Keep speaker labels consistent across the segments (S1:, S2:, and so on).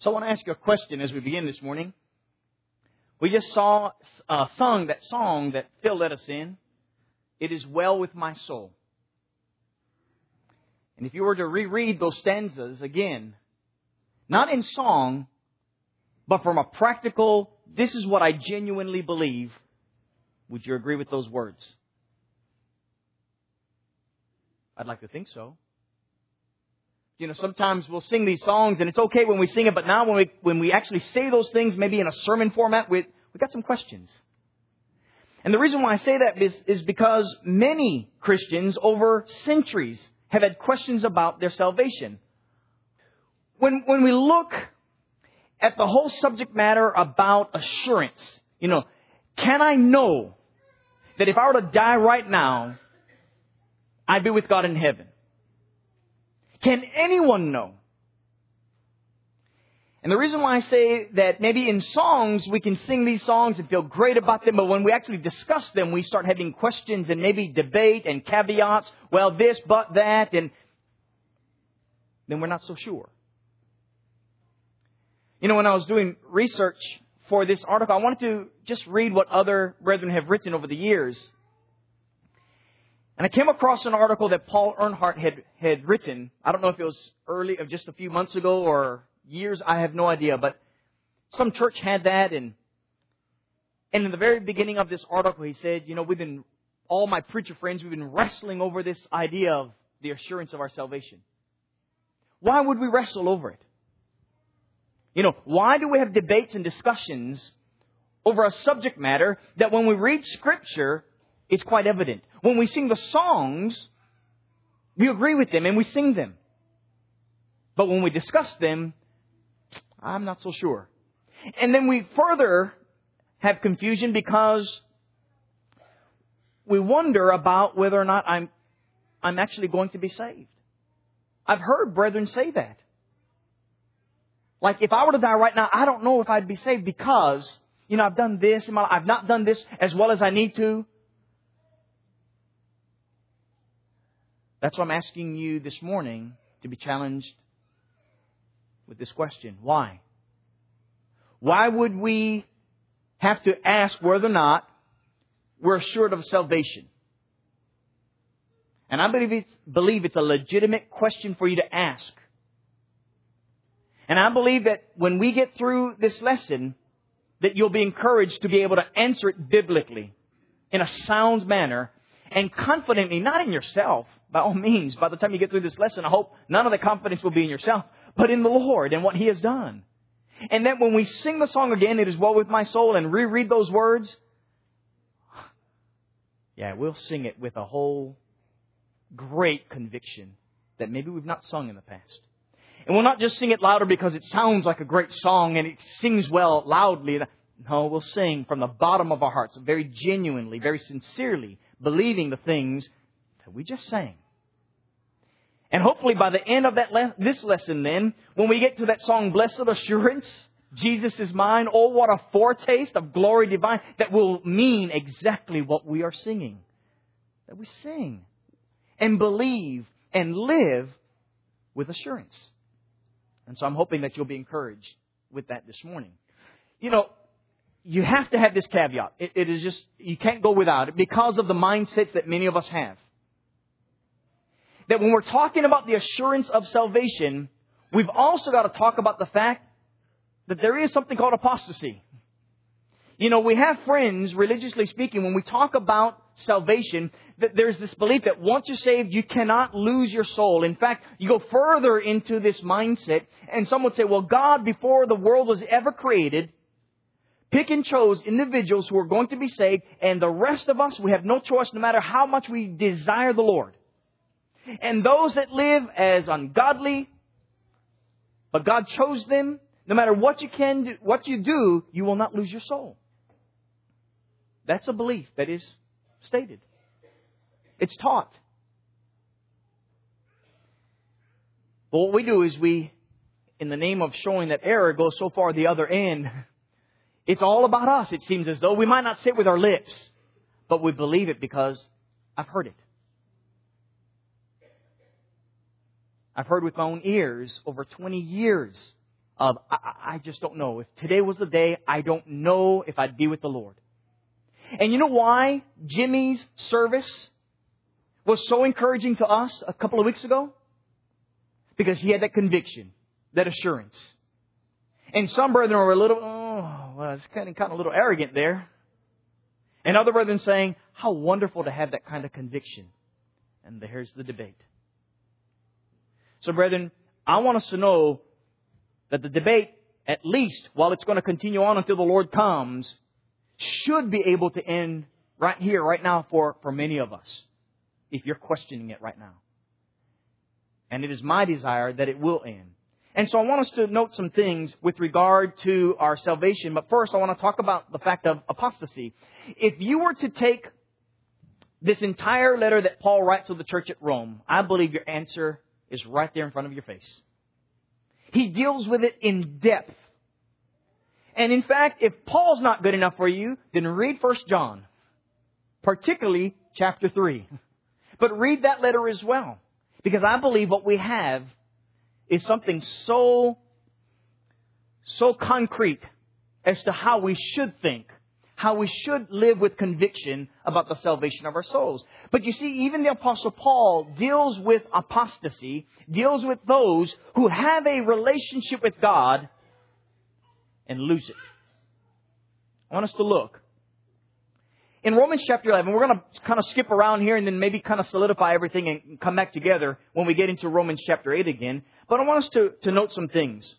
S1: So I want to ask you a question as we begin this morning. We just saw uh, sung that song that Phil led us in. It is well with my soul. And if you were to reread those stanzas again, not in song, but from a practical, this is what I genuinely believe, would you agree with those words? I'd like to think so. You know, sometimes we'll sing these songs and it's okay when we sing it, but now when we, when we actually say those things, maybe in a sermon format, we, we got some questions. And the reason why I say that is, is because many Christians over centuries have had questions about their salvation. When, when we look at the whole subject matter about assurance, you know, can I know that if I were to die right now, I'd be with God in heaven? Can anyone know? And the reason why I say that maybe in songs we can sing these songs and feel great about them, but when we actually discuss them, we start having questions and maybe debate and caveats. Well, this, but that, and then we're not so sure. You know, when I was doing research for this article, I wanted to just read what other brethren have written over the years. And I came across an article that Paul Earnhart had, had written. I don't know if it was early, of just a few months ago or years, I have no idea, but some church had that and and in the very beginning of this article he said, you know, we've been all my preacher friends, we've been wrestling over this idea of the assurance of our salvation. Why would we wrestle over it? You know, why do we have debates and discussions over a subject matter that when we read scripture, it's quite evident. When we sing the songs, we agree with them and we sing them. But when we discuss them, I'm not so sure. And then we further have confusion because we wonder about whether or not I'm, I'm actually going to be saved. I've heard brethren say that. Like, if I were to die right now, I don't know if I'd be saved because, you know, I've done this, I've not done this as well as I need to. That's why I'm asking you this morning to be challenged with this question. Why? Why would we have to ask whether or not we're assured of salvation? And I believe it's, believe it's a legitimate question for you to ask. And I believe that when we get through this lesson, that you'll be encouraged to be able to answer it biblically in a sound manner and confidently, not in yourself, by all means. By the time you get through this lesson, I hope none of the confidence will be in yourself, but in the Lord and what He has done. And that when we sing the song again, it is well with my soul, and reread those words, yeah, we'll sing it with a whole great conviction that maybe we've not sung in the past. And we'll not just sing it louder because it sounds like a great song and it sings well loudly. No, we'll sing from the bottom of our hearts, very genuinely, very sincerely, believing the things that we just sang. And hopefully by the end of that le- this lesson then, when we get to that song, Blessed Assurance, Jesus is mine, oh what a foretaste of glory divine, that will mean exactly what we are singing. That we sing and believe and live with assurance. And so I'm hoping that you'll be encouraged with that this morning. You know, you have to have this caveat. it, it is just, you can't go without it because of the mindsets that many of us have that when we're talking about the assurance of salvation, we've also got to talk about the fact that there is something called apostasy. You know, we have friends, religiously speaking, when we talk about salvation, that there's this belief that once you're saved, you cannot lose your soul. In fact, you go further into this mindset, and some would say, well, God, before the world was ever created, pick and chose individuals who are going to be saved, and the rest of us, we have no choice no matter how much we desire the Lord. And those that live as ungodly, but God chose them, no matter what you can do, what you do, you will not lose your soul. That's a belief that is stated. It's taught. But what we do is we, in the name of showing that error, goes so far the other end. It's all about us. It seems as though we might not say it with our lips, but we believe it because I've heard it. I've heard with my own ears over 20 years of, I, I just don't know. If today was the day, I don't know if I'd be with the Lord. And you know why Jimmy's service was so encouraging to us a couple of weeks ago? Because he had that conviction, that assurance. And some brethren were a little, oh, well, it's kind of, kind of a little arrogant there. And other brethren saying, how wonderful to have that kind of conviction. And here's the debate. So brethren, I want us to know that the debate, at least while it's going to continue on until the Lord comes, should be able to end right here, right now for, for many of us, if you're questioning it right now. And it is my desire that it will end. And so I want us to note some things with regard to our salvation. But first, I want to talk about the fact of apostasy. If you were to take this entire letter that Paul writes to the church at Rome, I believe your answer is right there in front of your face. He deals with it in depth. And in fact, if Paul's not good enough for you, then read 1 John, particularly chapter 3. But read that letter as well. Because I believe what we have is something so, so concrete as to how we should think, how we should live with conviction about the salvation of our souls. But you see, even the apostle Paul deals with apostasy, deals with those who have a relationship with God and lose it. I want us to look in Romans chapter 11, we're going to kind of skip around here and then maybe kind of solidify everything and come back together when we get into Romans chapter 8 again. But I want us to, to note some things.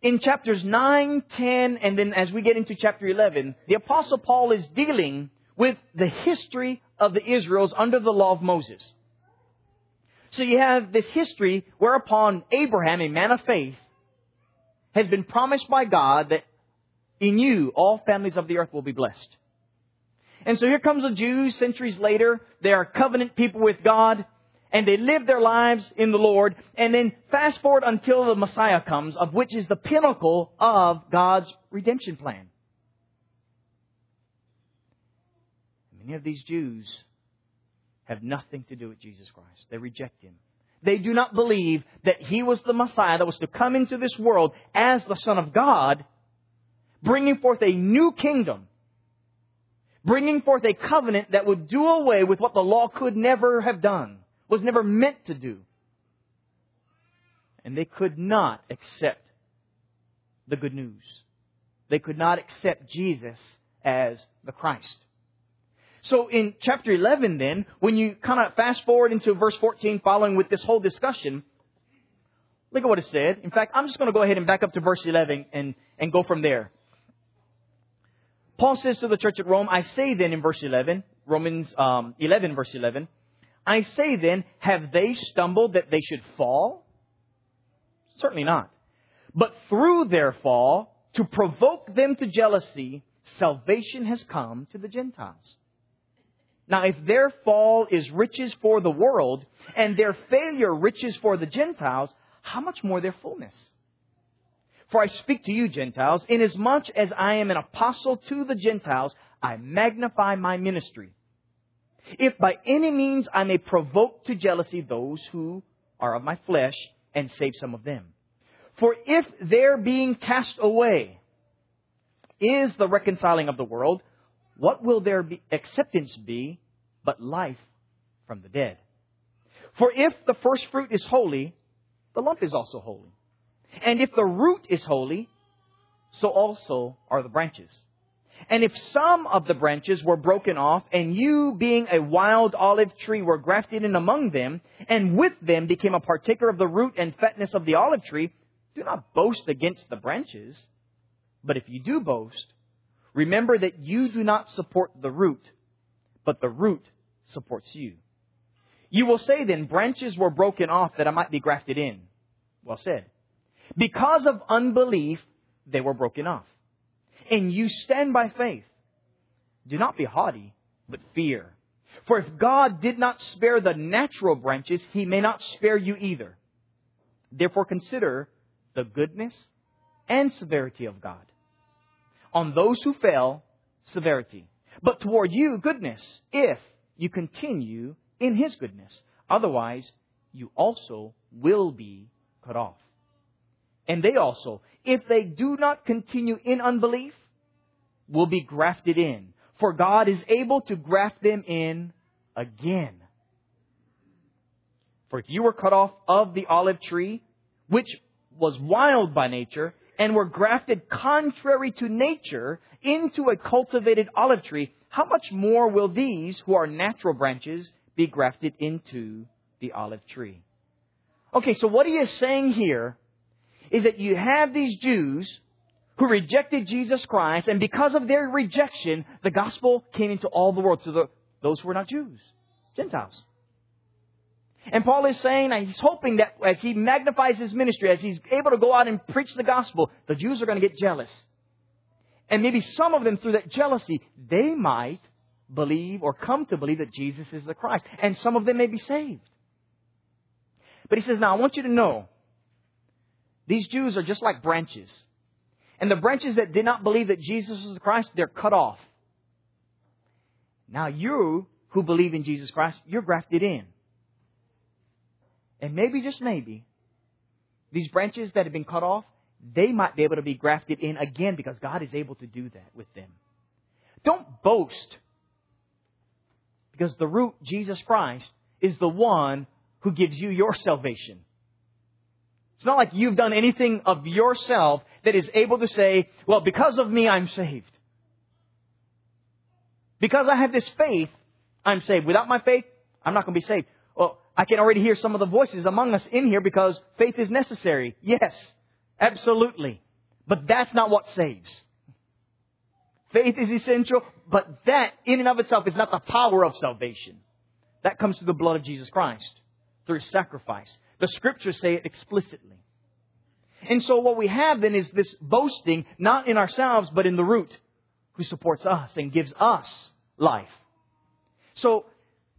S1: In chapters 9, 10, and then as we get into chapter 11, the apostle Paul is dealing with the history of the Israels under the law of Moses. So you have this history whereupon Abraham, a man of faith, has been promised by God that in you all families of the earth will be blessed. And so here comes the Jews centuries later. They are covenant people with God and they live their lives in the Lord. And then fast forward until the Messiah comes, of which is the pinnacle of God's redemption plan. Many of these Jews have nothing to do with Jesus Christ. They reject Him. They do not believe that He was the Messiah that was to come into this world as the Son of God, bringing forth a new kingdom bringing forth a covenant that would do away with what the law could never have done, was never meant to do. And they could not accept the good news. They could not accept Jesus as the Christ. So in chapter 11 then, when you kind of fast forward into verse 14 following with this whole discussion, look at what it said. In fact, I'm just going to go ahead and back up to verse 11 and, and go from there. Paul says to the church at Rome, I say then in verse 11, Romans um, 11, verse 11, I say then, have they stumbled that they should fall? Certainly not. But through their fall, to provoke them to jealousy, salvation has come to the Gentiles. Now, if their fall is riches for the world, and their failure riches for the Gentiles, how much more their fullness? For I speak to you, Gentiles, inasmuch as I am an apostle to the Gentiles, I magnify my ministry. If by any means I may provoke to jealousy those who are of my flesh and save some of them. For if their being cast away is the reconciling of the world, what will their be acceptance be but life from the dead? For if the first fruit is holy, the lump is also holy. And if the root is holy, so also are the branches. And if some of the branches were broken off, and you, being a wild olive tree, were grafted in among them, and with them became a partaker of the root and fatness of the olive tree, do not boast against the branches. But if you do boast, remember that you do not support the root, but the root supports you. You will say then, branches were broken off that I might be grafted in. Well said. Because of unbelief, they were broken off. And you stand by faith. Do not be haughty, but fear. For if God did not spare the natural branches, he may not spare you either. Therefore consider the goodness and severity of God. On those who fell, severity. But toward you, goodness, if you continue in his goodness. Otherwise, you also will be cut off. and they also, if they do not continue in unbelief, will be grafted in. For God is able to graft them in again. For if you were cut off of the olive tree, which was wild by nature, and were grafted contrary to nature into a cultivated olive tree, how much more will these, who are natural branches, be grafted into the olive tree? Okay, so what he is saying here is that you have these Jews who rejected Jesus Christ, and because of their rejection, the gospel came into all the world to the, those who were not Jews, Gentiles. And Paul is saying that he's hoping that as he magnifies his ministry, as he's able to go out and preach the gospel, the Jews are going to get jealous. And maybe some of them, through that jealousy, they might believe or come to believe that Jesus is the Christ. And some of them may be saved. But he says, now I want you to know, these Jews are just like branches. And the branches that did not believe that Jesus was the Christ, they're cut off. Now you who believe in Jesus Christ, you're grafted in. And maybe, just maybe, these branches that have been cut off, they might be able to be grafted in again because God is able to do that with them. Don't boast because the root, Jesus Christ, is the one who gives you your salvation. It's not like you've done anything of yourself that is able to say, well, because of me, I'm saved. Because I have this faith, I'm saved. Without my faith, I'm not going to be saved. Well, I can already hear some of the voices among us in here because faith is necessary. Yes, absolutely. But that's not what saves. Faith is essential, but that in and of itself is not the power of salvation. That comes through the blood of Jesus Christ, through sacrifice. The scriptures say it explicitly. And so what we have then is this boasting, not in ourselves, but in the root, who supports us and gives us life. So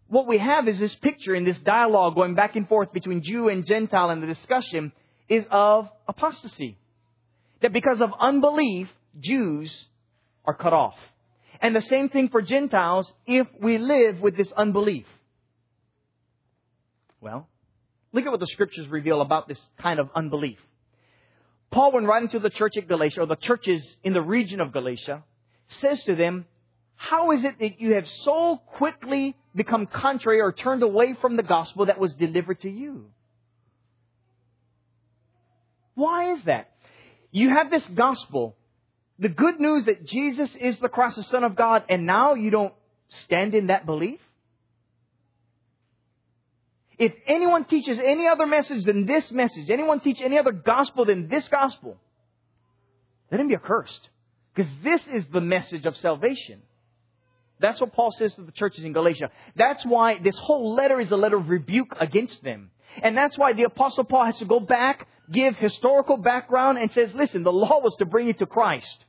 S1: what we have is this picture in this dialogue going back and forth between Jew and Gentile and the discussion is of apostasy. That because of unbelief, Jews are cut off. And the same thing for Gentiles if we live with this unbelief. Well, look at what the scriptures reveal about this kind of unbelief. Paul, when writing to the church at Galatia, or the churches in the region of Galatia, says to them, how is it that you have so quickly become contrary or turned away from the gospel that was delivered to you? Why is that? You have this gospel, the good news that Jesus is the Christ, the Son of God, and now you don't stand in that belief? If anyone teaches any other message than this message, anyone teach any other gospel than this gospel, let him be accursed. Because this is the message of salvation. That's what Paul says to the churches in Galatia. That's why this whole letter is a letter of rebuke against them. And that's why the apostle Paul has to go back, give historical background, and says, listen, the law was to bring you to Christ.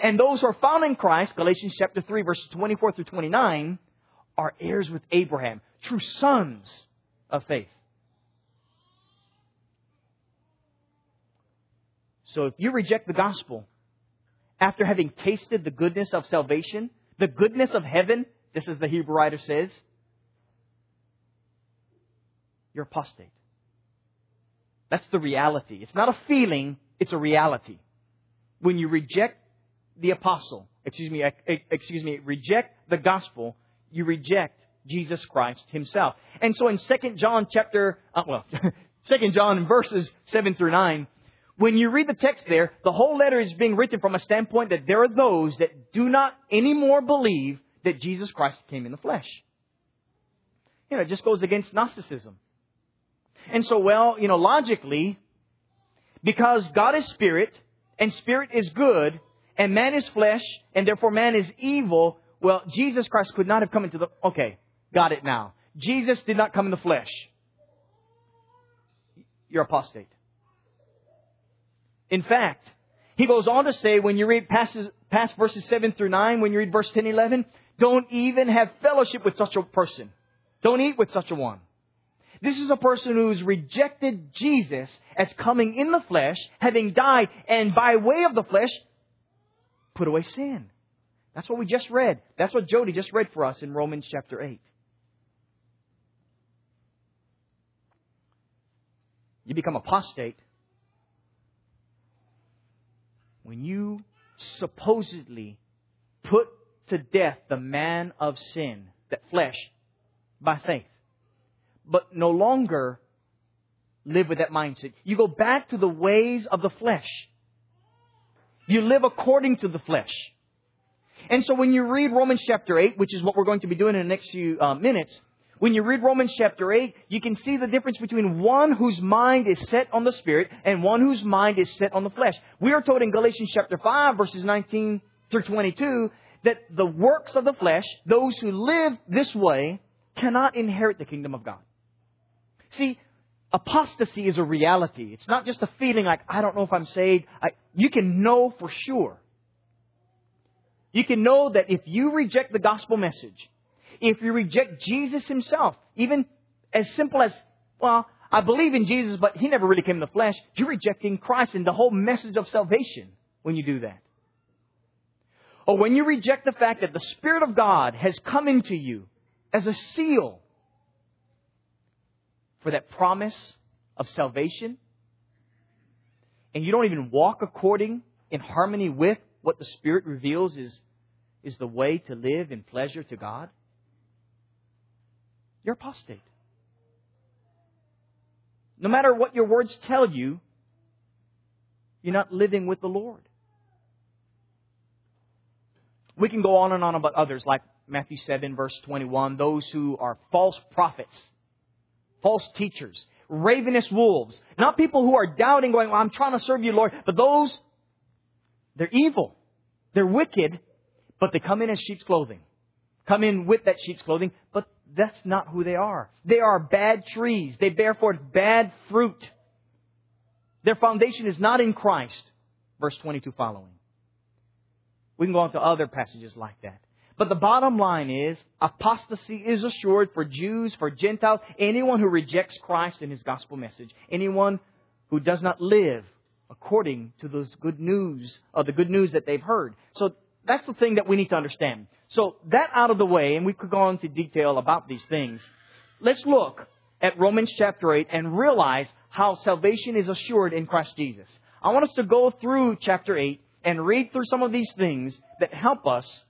S1: And those who are found in Christ, Galatians chapter 3 verses 24 through 29, are heirs with Abraham, true sons of faith. So if you reject the gospel after having tasted the goodness of salvation, the goodness of heaven, this is the Hebrew writer says, you're apostate. That's the reality. It's not a feeling, it's a reality. When you reject the apostle, excuse me, excuse me, reject the gospel, you reject Jesus Christ himself. And so in 2 John chapter, uh, well, 2 John verses 7 through 9, when you read the text there, the whole letter is being written from a standpoint that there are those that do not anymore believe that Jesus Christ came in the flesh. You know, it just goes against Gnosticism. And so, well, you know, logically, because God is spirit, and spirit is good, and man is flesh, and therefore man is evil, well, Jesus Christ could not have come into the, okay, got it now. Jesus did not come in the flesh. You're apostate. In fact, he goes on to say when you read passes, past verses 7 through 9, when you read verse 10 11, don't even have fellowship with such a person. Don't eat with such a one. This is a person who's rejected Jesus as coming in the flesh, having died, and by way of the flesh, put away sin. That's what we just read. That's what Jody just read for us in Romans chapter 8. You become apostate when you supposedly put to death the man of sin, that flesh, by faith, but no longer live with that mindset. You go back to the ways of the flesh. You live according to the flesh. And so when you read Romans chapter 8, which is what we're going to be doing in the next few uh, minutes, when you read Romans chapter 8, you can see the difference between one whose mind is set on the Spirit and one whose mind is set on the flesh. We are told in Galatians chapter 5 verses 19 through 22 that the works of the flesh, those who live this way, cannot inherit the kingdom of God. See, apostasy is a reality. It's not just a feeling like, I don't know if I'm saved. I, you can know for sure. You can know that if you reject the gospel message, if you reject Jesus himself, even as simple as, well, I believe in Jesus, but he never really came in the flesh, you're rejecting Christ and the whole message of salvation when you do that. Or when you reject the fact that the Spirit of God has come into you as a seal for that promise of salvation, and you don't even walk according in harmony with what the Spirit reveals is, is the way to live in pleasure to God, you're apostate. No matter what your words tell you, you're not living with the Lord. We can go on and on about others, like Matthew 7, verse 21, those who are false prophets, false teachers, ravenous wolves. Not people who are doubting, going, well, I'm trying to serve you, Lord, but those, they're evil. They're wicked, but they come in as sheep's clothing. Come in with that sheep's clothing, but that's not who they are. They are bad trees. They bear forth bad fruit. Their foundation is not in Christ. Verse 22 following. We can go on to other passages like that. But the bottom line is, apostasy is assured for Jews, for Gentiles, anyone who rejects Christ and His gospel message. Anyone who does not live according to those good news, or the good news that they've heard. So that's the thing that we need to understand. So that out of the way, and we could go into detail about these things. Let's look at Romans chapter 8 and realize how salvation is assured in Christ Jesus. I want us to go through chapter 8 and read through some of these things that help us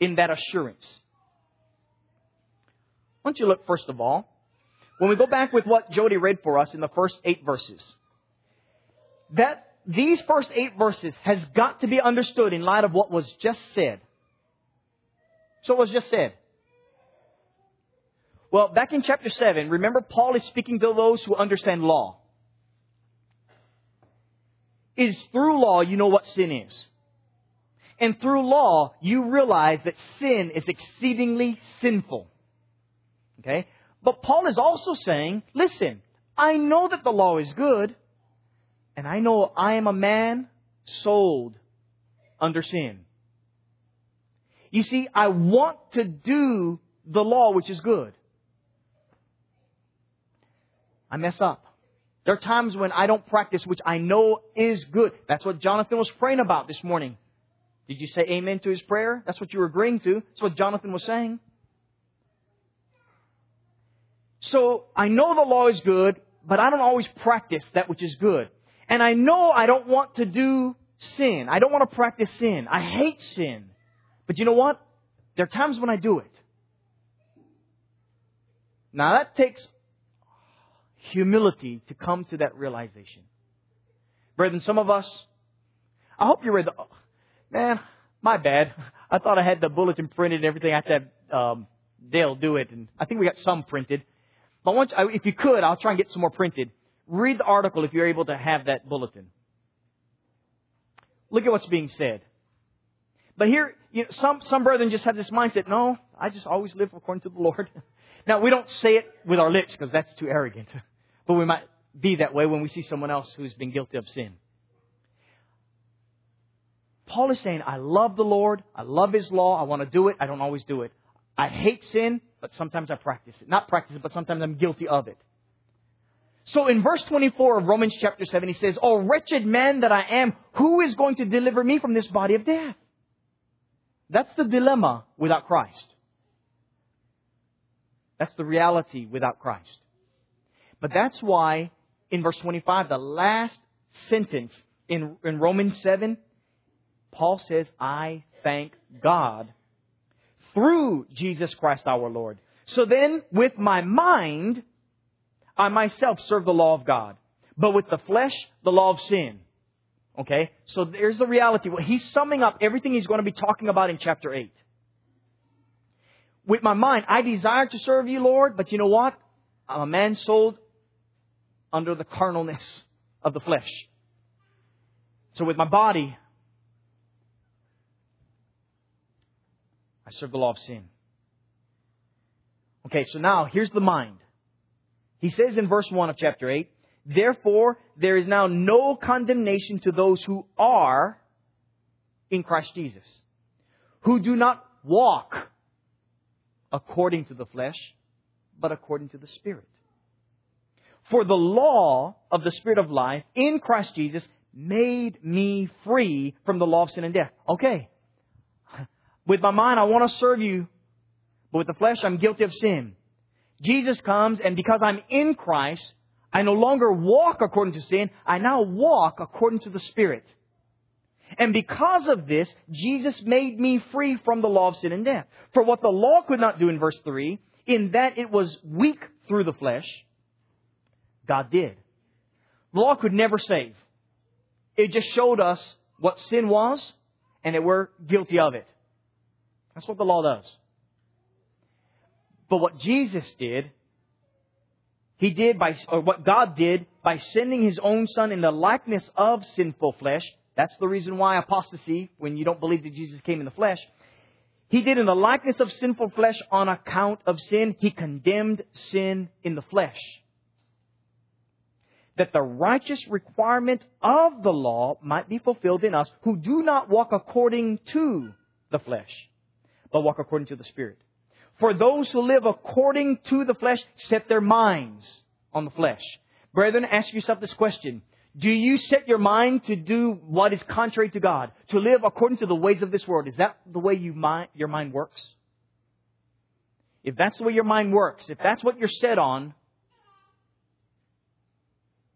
S1: in that assurance. Why don't you look first of all, when we go back with what Jody read for us in the first eight verses, that these first eight verses has got to be understood in light of what was just said. So what was just said? Well, back in chapter 7, remember Paul is speaking to those who understand law. It is through law you know what sin is. And through law, you realize that sin is exceedingly sinful. Okay? But Paul is also saying, listen, I know that the law is good, and I know I am a man sold under sin. You see, I want to do the law which is good. I mess up. There are times when I don't practice which I know is good. That's what Jonathan was praying about this morning. Did you say amen to his prayer? That's what you were agreeing to. That's what Jonathan was saying. So I know the law is good, but I don't always practice that which is good. And I know I don't want to do sin. I don't want to practice sin. I hate sin. But you know what? There are times when I do it. Now that takes humility to come to that realization. Brethren, some of us, I hope you read the, man, my bad. I thought I had the bulletin printed and everything. I said, um, Dale do it. And I think we got some printed. But once, if you could, I'll try and get some more printed. Read the article if you're able to have that bulletin. Look at what's being said. But here, you know, some, some brethren just have this mindset, no, I just always live according to the Lord. now, we don't say it with our lips because that's too arrogant. But we might be that way when we see someone else who's been guilty of sin. Paul is saying, I love the Lord. I love His law. I want to do it. I don't always do it. I hate sin, but sometimes I practice it. Not practice it, but sometimes I'm guilty of it. So in verse 24 of Romans chapter 7, he says, Oh, wretched man that I am, who is going to deliver me from this body of death? That's the dilemma without Christ. That's the reality without Christ. But that's why in verse 25, the last sentence in, in Romans 7, Paul says, I thank God through Jesus Christ our Lord. So then, with my mind, I myself serve the law of God. But with the flesh, the law of sin. Okay? So there's the reality. He's summing up everything he's going to be talking about in chapter 8. With my mind, I desire to serve you, Lord, but you know what? I'm a man sold under the carnalness of the flesh. So with my body, I serve the law of sin. Okay, so now here's the mind. He says in verse 1 of chapter 8, Therefore, there is now no condemnation to those who are in Christ Jesus, who do not walk according to the flesh, but according to the Spirit. For the law of the Spirit of life in Christ Jesus made me free from the law of sin and death. Okay. With my mind, I want to serve you, but with the flesh, I'm guilty of sin. Jesus comes, and because I'm in Christ, I no longer walk according to sin, I now walk according to the Spirit. And because of this, Jesus made me free from the law of sin and death. For what the law could not do in verse 3, in that it was weak through the flesh, God did. The law could never save. It just showed us what sin was and that we're guilty of it. That's what the law does. But what Jesus did, He did by, or what God did by sending His own Son in the likeness of sinful flesh. That's the reason why apostasy, when you don't believe that Jesus came in the flesh, He did in the likeness of sinful flesh on account of sin. He condemned sin in the flesh that the righteous requirement of the law might be fulfilled in us who do not walk according to the flesh, but walk according to the Spirit. For those who live according to the flesh set their minds on the flesh. Brethren, ask yourself this question. Do you set your mind to do what is contrary to God? To live according to the ways of this world? Is that the way you mind, your mind works? If that's the way your mind works, if that's what you're set on,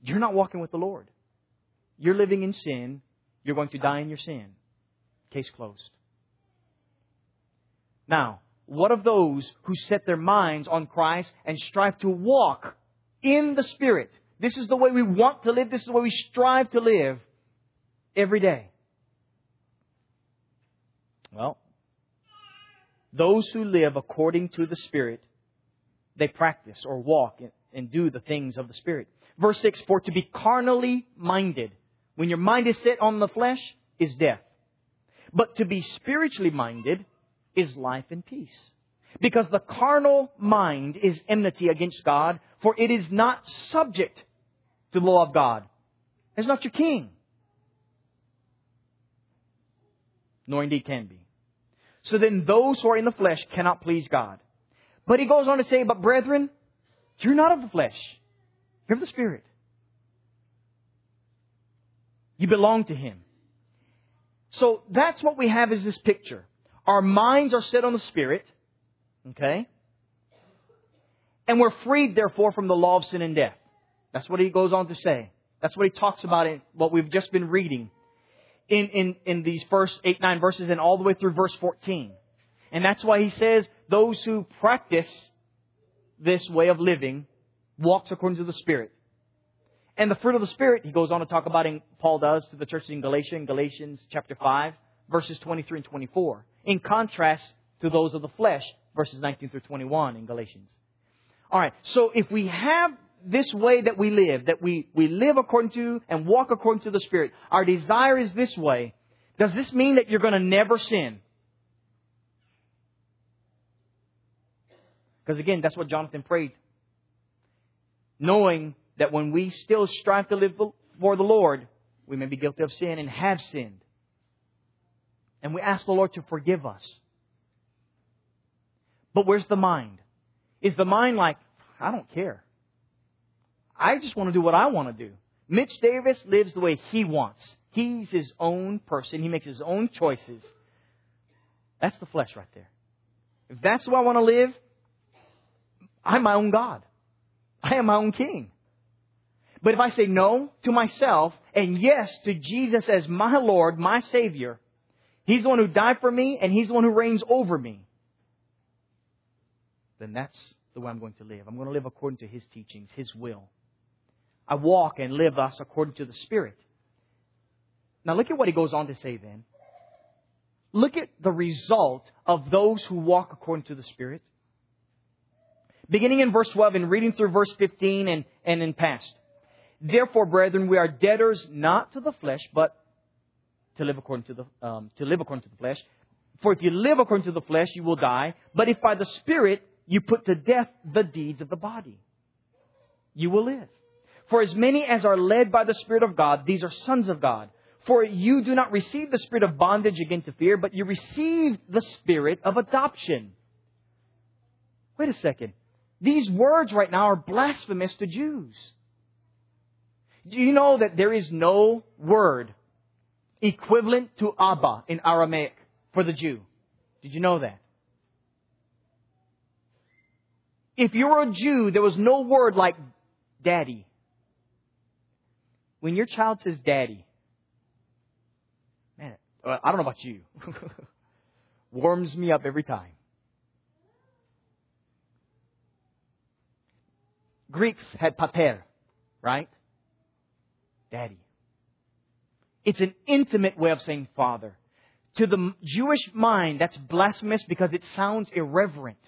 S1: you're not walking with the Lord. You're living in sin. You're going to die in your sin. Case closed. Now, what of those who set their minds on Christ and strive to walk in the Spirit? This is the way we want to live. This is the way we strive to live every day. Well, those who live according to the Spirit, they practice or walk and do the things of the Spirit. Verse 6, for to be carnally minded, when your mind is set on the flesh, is death. But to be spiritually minded is life and peace. Because the carnal mind is enmity against God, for it is not subject to the law of God. It's not your king. Nor indeed can be. So then those who are in the flesh cannot please God. But he goes on to say, but brethren, you're not of the flesh. You're of the Spirit. You belong to Him. So that's what we have is this picture. Our minds are set on the Spirit. Okay? And we're freed, therefore, from the law of sin and death. That's what he goes on to say. That's what he talks about in what we've just been reading in, in, in these first eight, nine verses and all the way through verse 14. And that's why he says those who practice this way of living walks according to the Spirit. And the fruit of the Spirit, he goes on to talk about, in, Paul does to the churches in Galatia, in Galatians chapter 5, verses 23 and 24. In contrast to those of the flesh, verses 19 through 21 in Galatians. Alright, so if we have this way that we live, that we, we live according to and walk according to the Spirit, our desire is this way, does this mean that you're going to never sin? Because again, that's what Jonathan prayed knowing that when we still strive to live for the Lord, we may be guilty of sin and have sinned. And we ask the Lord to forgive us. But where's the mind? Is the mind like, I don't care. I just want to do what I want to do. Mitch Davis lives the way he wants. He's his own person. He makes his own choices. That's the flesh right there. If that's way I want to live, I'm my own God. I am my own king. But if I say no to myself and yes to Jesus as my Lord, my Savior, He's the one who died for me, and He's the one who reigns over me. Then that's the way I'm going to live. I'm going to live according to His teachings, His will. I walk and live thus according to the Spirit. Now look at what he goes on to say then. Look at the result of those who walk according to the Spirit. Beginning in verse 12 and reading through verse 15 and, and in past. Therefore, brethren, we are debtors not to the flesh, but to live according to the, um, to live according to the flesh. For if you live according to the flesh, you will die. But if by the Spirit you put to death the deeds of the body, you will live. For as many as are led by the Spirit of God, these are sons of God. For you do not receive the spirit of bondage again to fear, but you receive the spirit of adoption. Wait a second. These words right now are blasphemous to Jews. Do you know that there is no word equivalent to Abba in Aramaic for the Jew? Did you know that? If you were a Jew, there was no word like daddy. When your child says daddy, man, uh, I don't know about you, warms me up every time. Greeks had pater, right? Daddy. It's an intimate way of saying father. To the Jewish mind, that's blasphemous because it sounds irreverent.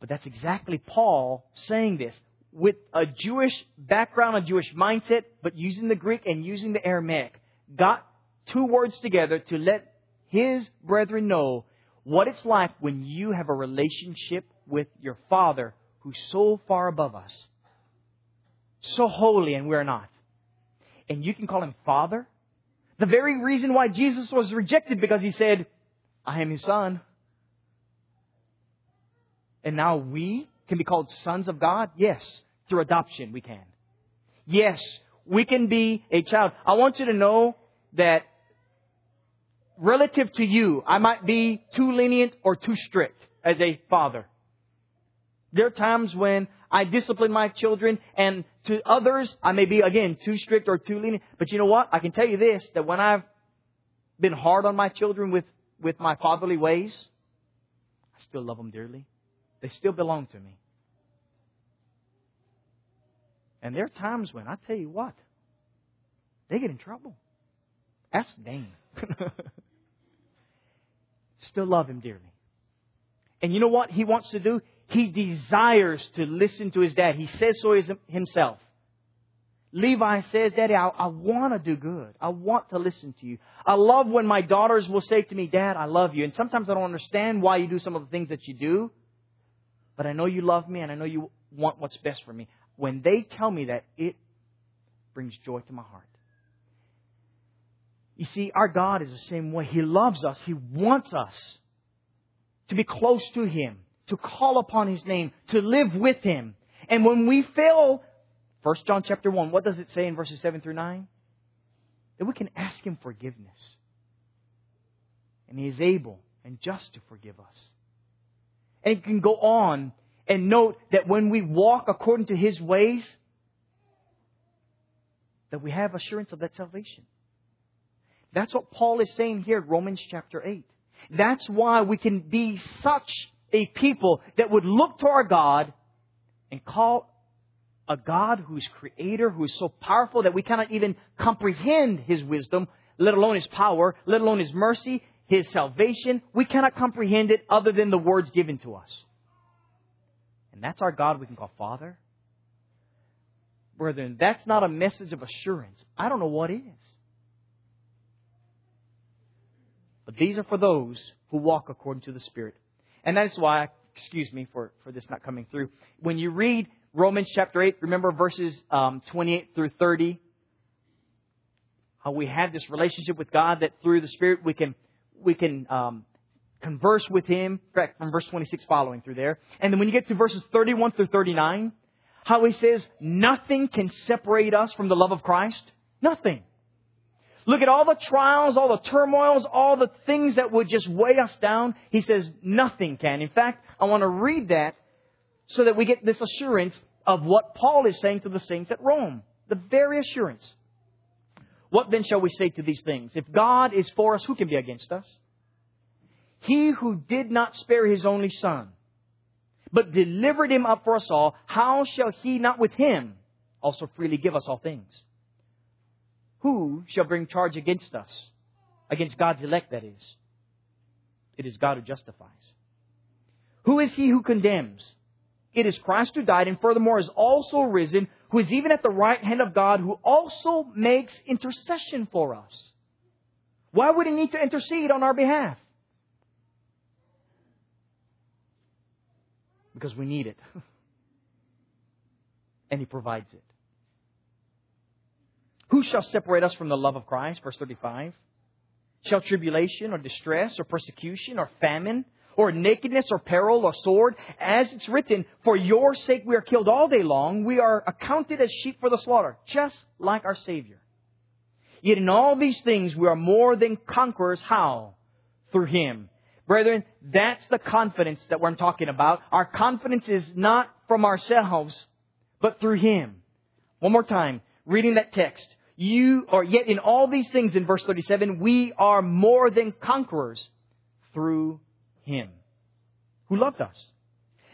S1: But that's exactly Paul saying this with a Jewish background, a Jewish mindset, but using the Greek and using the Aramaic, got two words together to let his brethren know what it's like when you have a relationship with your Father who's so far above us, so holy, and we're not. And you can call him Father. The very reason why Jesus was rejected because he said, I am his son. And now we can be called sons of God? Yes. Through adoption, we can. Yes, we can be a child. I want you to know that relative to you, I might be too lenient or too strict as a father. There are times when I discipline my children and to others, I may be again too strict or too lenient. But you know what? I can tell you this, that when I've been hard on my children with, with my fatherly ways, I still love them dearly. They still belong to me. And there are times when I tell you what, they get in trouble. That's Dane. Still love him dearly. And you know what he wants to do? He desires to listen to his dad. He says so himself. Levi says, Daddy, I, I want to do good. I want to listen to you. I love when my daughters will say to me, Dad, I love you. And sometimes I don't understand why you do some of the things that you do. But I know you love me and I know you want what's best for me when they tell me that, it brings joy to my heart. You see, our God is the same way. He loves us. He wants us to be close to Him, to call upon His name, to live with Him. And when we fail, 1 John chapter 1, what does it say in verses 7 through 9? That we can ask Him forgiveness. And He is able and just to forgive us. And it can go on and note that when we walk according to His ways, that we have assurance of that salvation. That's what Paul is saying here Romans chapter 8. That's why we can be such a people that would look to our God and call a God who's creator, who is so powerful that we cannot even comprehend His wisdom, let alone His power, let alone His mercy, His salvation. We cannot comprehend it other than the words given to us. And that's our God we can call Father. Brethren, that's not a message of assurance. I don't know what is. But these are for those who walk according to the Spirit. And that's why, excuse me for, for this not coming through. When you read Romans chapter 8, remember verses um, 28 through 30? How we have this relationship with God that through the Spirit we can, we can um, converse with him, correct, from verse 26 following through there. And then when you get to verses 31 through 39, how he says, nothing can separate us from the love of Christ. Nothing. Look at all the trials, all the turmoils, all the things that would just weigh us down. He says nothing can. In fact, I want to read that so that we get this assurance of what Paul is saying to the saints at Rome. The very assurance. What then shall we say to these things? If God is for us, who can be against us? He who did not spare his only son, but delivered him up for us all, how shall he not with him also freely give us all things? Who shall bring charge against us? Against God's elect, that is. It is God who justifies. Who is he who condemns? It is Christ who died and furthermore is also risen, who is even at the right hand of God, who also makes intercession for us. Why would he need to intercede on our behalf? Because we need it. and he provides it. Who shall separate us from the love of Christ? Verse 35. Shall tribulation or distress or persecution or famine or nakedness or peril or sword? As it's written, for your sake we are killed all day long. We are accounted as sheep for the slaughter, just like our Savior. Yet in all these things we are more than conquerors. How? Through Him. Brethren, that's the confidence that I'm talking about. Our confidence is not from ourselves, but through Him. One more time, reading that text. You are yet in all these things in verse 37, we are more than conquerors through him who loved us.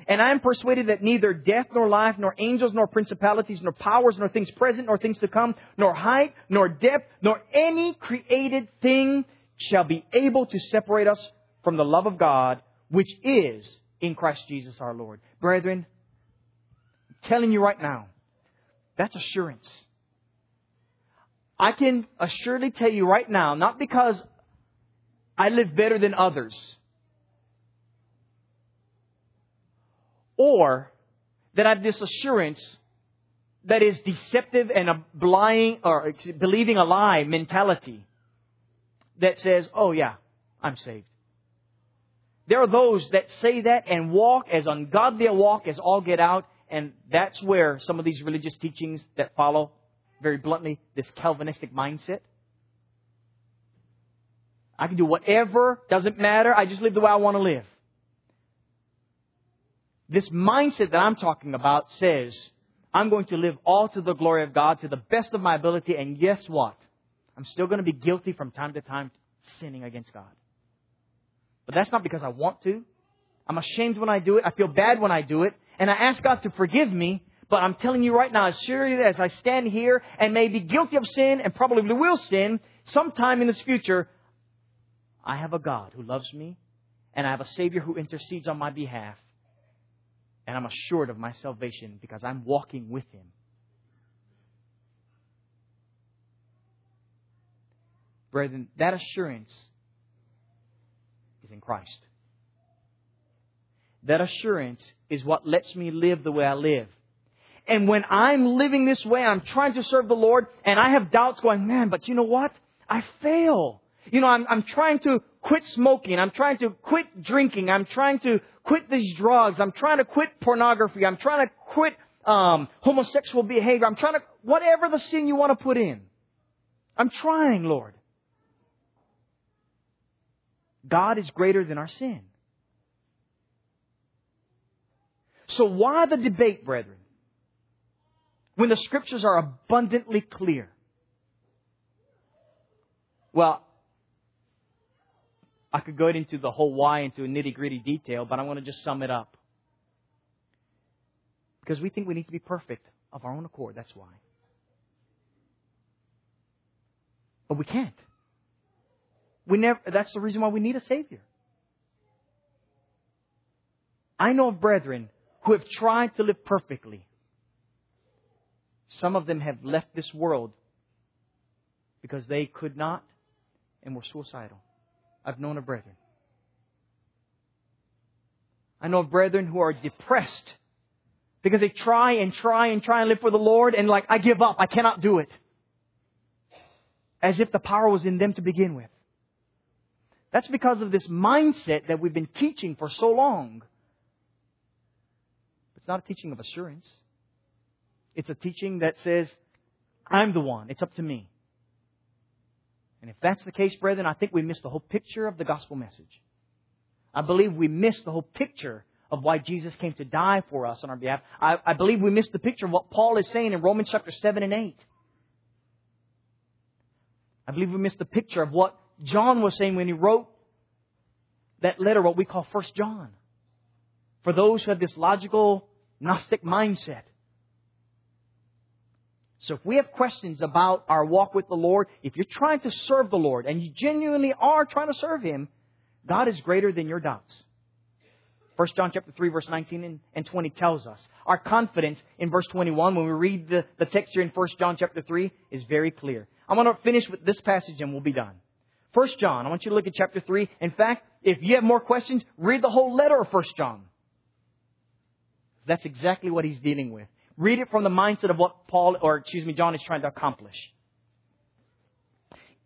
S1: And I am persuaded that neither death nor life, nor angels, nor principalities, nor powers, nor things present, nor things to come, nor height, nor depth, nor any created thing shall be able to separate us from the love of God, which is in Christ Jesus our Lord. Brethren, I'm telling you right now, that's assurance. I can assuredly tell you right now, not because I live better than others, or that I have this assurance that is deceptive and a blind or believing a lie mentality that says, oh yeah, I'm saved. There are those that say that and walk as ungodly a walk as all get out, and that's where some of these religious teachings that follow, very bluntly, this Calvinistic mindset. I can do whatever, doesn't matter, I just live the way I want to live. This mindset that I'm talking about says, I'm going to live all to the glory of God to the best of my ability, and guess what? I'm still going to be guilty from time to time sinning against God. But that's not because I want to. I'm ashamed when I do it. I feel bad when I do it. And I ask God to forgive me. But I'm telling you right now, as surely as I stand here and may be guilty of sin and probably will sin sometime in this future, I have a God who loves me and I have a Savior who intercedes on my behalf and I'm assured of my salvation because I'm walking with Him. Brethren, that assurance is in Christ. That assurance is what lets me live the way I live. And when I'm living this way, I'm trying to serve the Lord, and I have doubts going, man, but you know what? I fail. You know, I'm, I'm trying to quit smoking. I'm trying to quit drinking. I'm trying to quit these drugs. I'm trying to quit pornography. I'm trying to quit um, homosexual behavior. I'm trying to, whatever the sin you want to put in. I'm trying, Lord. God is greater than our sin. So why the debate, brethren? When the scriptures are abundantly clear. Well, I could go into the whole why into a nitty gritty detail, but I want to just sum it up. Because we think we need to be perfect of our own accord. That's why. But we can't. We never, that's the reason why we need a Savior. I know of brethren who have tried to live perfectly. Some of them have left this world because they could not and were suicidal. I've known of brethren. I know of brethren who are depressed because they try and try and try and live for the Lord and like, I give up. I cannot do it. As if the power was in them to begin with. That's because of this mindset that we've been teaching for so long. It's not a teaching of assurance. It's a teaching that says, I'm the one. It's up to me. And if that's the case, brethren, I think we miss the whole picture of the gospel message. I believe we miss the whole picture of why Jesus came to die for us on our behalf. I, I believe we miss the picture of what Paul is saying in Romans chapter 7 and 8. I believe we miss the picture of what John was saying when he wrote that letter, what we call First John. For those who have this logical, Gnostic mindset. So if we have questions about our walk with the Lord, if you're trying to serve the Lord and you genuinely are trying to serve Him, God is greater than your doubts. 1 John chapter 3 verse 19 and 20 tells us. Our confidence in verse 21 when we read the, the text here in 1 John chapter 3 is very clear. I'm going to finish with this passage and we'll be done. 1 John, I want you to look at chapter 3. In fact, if you have more questions, read the whole letter of 1 John. That's exactly what he's dealing with. Read it from the mindset of what Paul, or excuse me, John is trying to accomplish.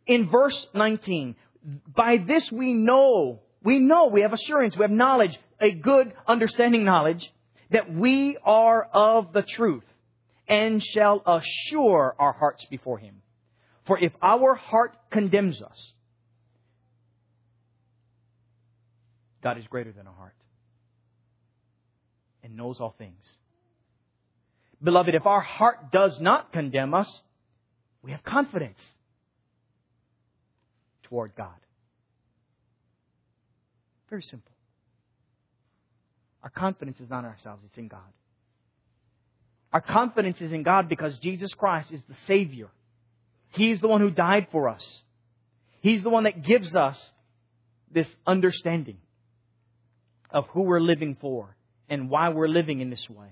S1: In verse 19, by this we know, we know, we have assurance, we have knowledge a good understanding knowledge that we are of the truth and shall assure our hearts before Him. For if our heart condemns us, God is greater than our heart and knows all things. Beloved, if our heart does not condemn us, we have confidence toward God. Very simple. Our confidence is not in ourselves, it's in God. Our confidence is in God because Jesus Christ is the Savior. He's the one who died for us. He's the one that gives us this understanding of who we're living for and why we're living in this way.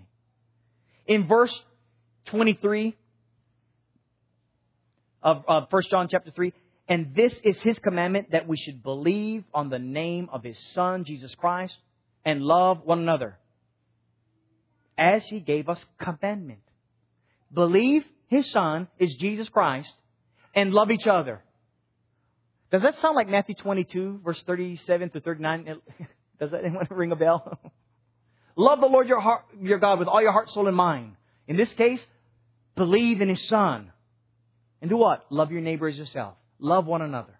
S1: In verse 23 of, of 1 John chapter 3, and this is his commandment that we should believe on the name of his Son, Jesus Christ, and love one another as he gave us commandment. Believe his son is Jesus Christ and love each other. Does that sound like Matthew 22 verse 37 to 39? Does that anyone ring a bell? Love the Lord your heart, your God with all your heart, soul, and mind. In this case, believe in his son. And do what? Love your neighbor as yourself. Love one another.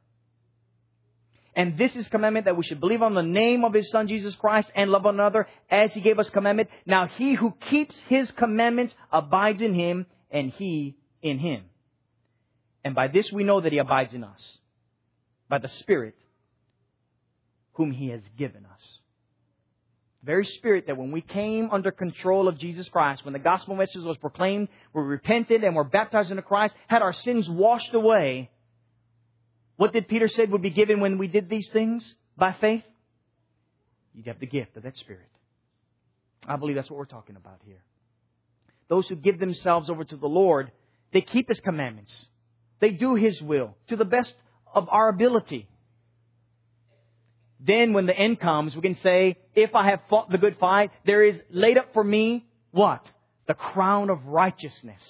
S1: And this is commandment that we should believe on the name of His Son Jesus Christ and love one another as He gave us commandment. Now he who keeps His commandments abides in Him and He in Him. And by this we know that He abides in us. By the Spirit whom He has given us. Very Spirit that when we came under control of Jesus Christ, when the gospel message was proclaimed, we repented and were baptized into Christ, had our sins washed away, what did Peter say would be given when we did these things by faith? You'd have the gift of that Spirit. I believe that's what we're talking about here. Those who give themselves over to the Lord, they keep His commandments. They do His will to the best of our ability. Then when the end comes, we can say, if I have fought the good fight, there is laid up for me what? The crown of righteousness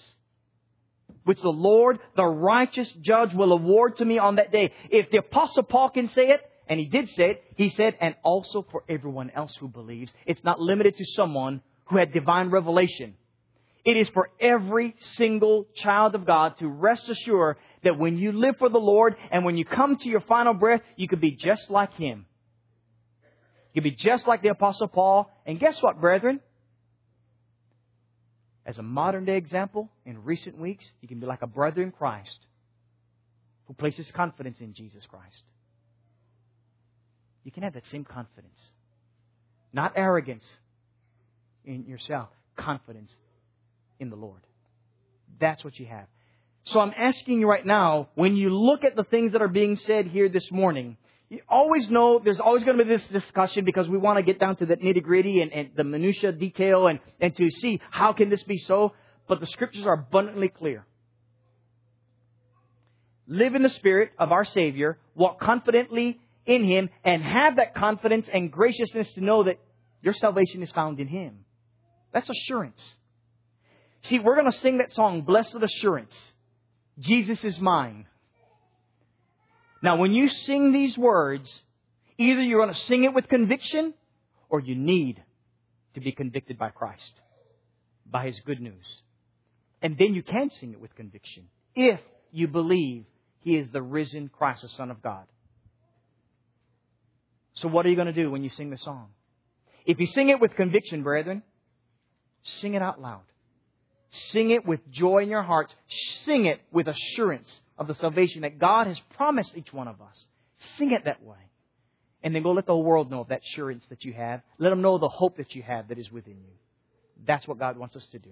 S1: which the Lord, the righteous judge, will award to me on that day. If the apostle Paul can say it, and he did say it, he said, and also for everyone else who believes. It's not limited to someone who had divine revelation. It is for every single child of God to rest assured that when you live for the Lord and when you come to your final breath, you could be just like Him. You could be just like the Apostle Paul. And guess what, brethren? As a modern day example, in recent weeks, you can be like a brother in Christ who places confidence in Jesus Christ. You can have that same confidence. Not arrogance in yourself, confidence in the Lord. That's what you have. So I'm asking you right now, when you look at the things that are being said here this morning, you always know there's always going to be this discussion because we want to get down to the nitty gritty and, and the minutia detail and, and to see how can this be so. But the scriptures are abundantly clear. Live in the spirit of our Savior, walk confidently in Him, and have that confidence and graciousness to know that your salvation is found in Him. That's assurance. See, we're going to sing that song, Blessed Assurance. Jesus is mine. Now, when you sing these words, either you're going to sing it with conviction or you need to be convicted by Christ, by His good news. And then you can sing it with conviction if you believe He is the risen Christ, the Son of God. So what are you going to do when you sing the song? If you sing it with conviction, brethren, sing it out loud. Sing it with joy in your hearts. Sing it with assurance of the salvation that God has promised each one of us. Sing it that way. And then go let the world know of that assurance that you have. Let them know the hope that you have that is within you. That's what God wants us to do.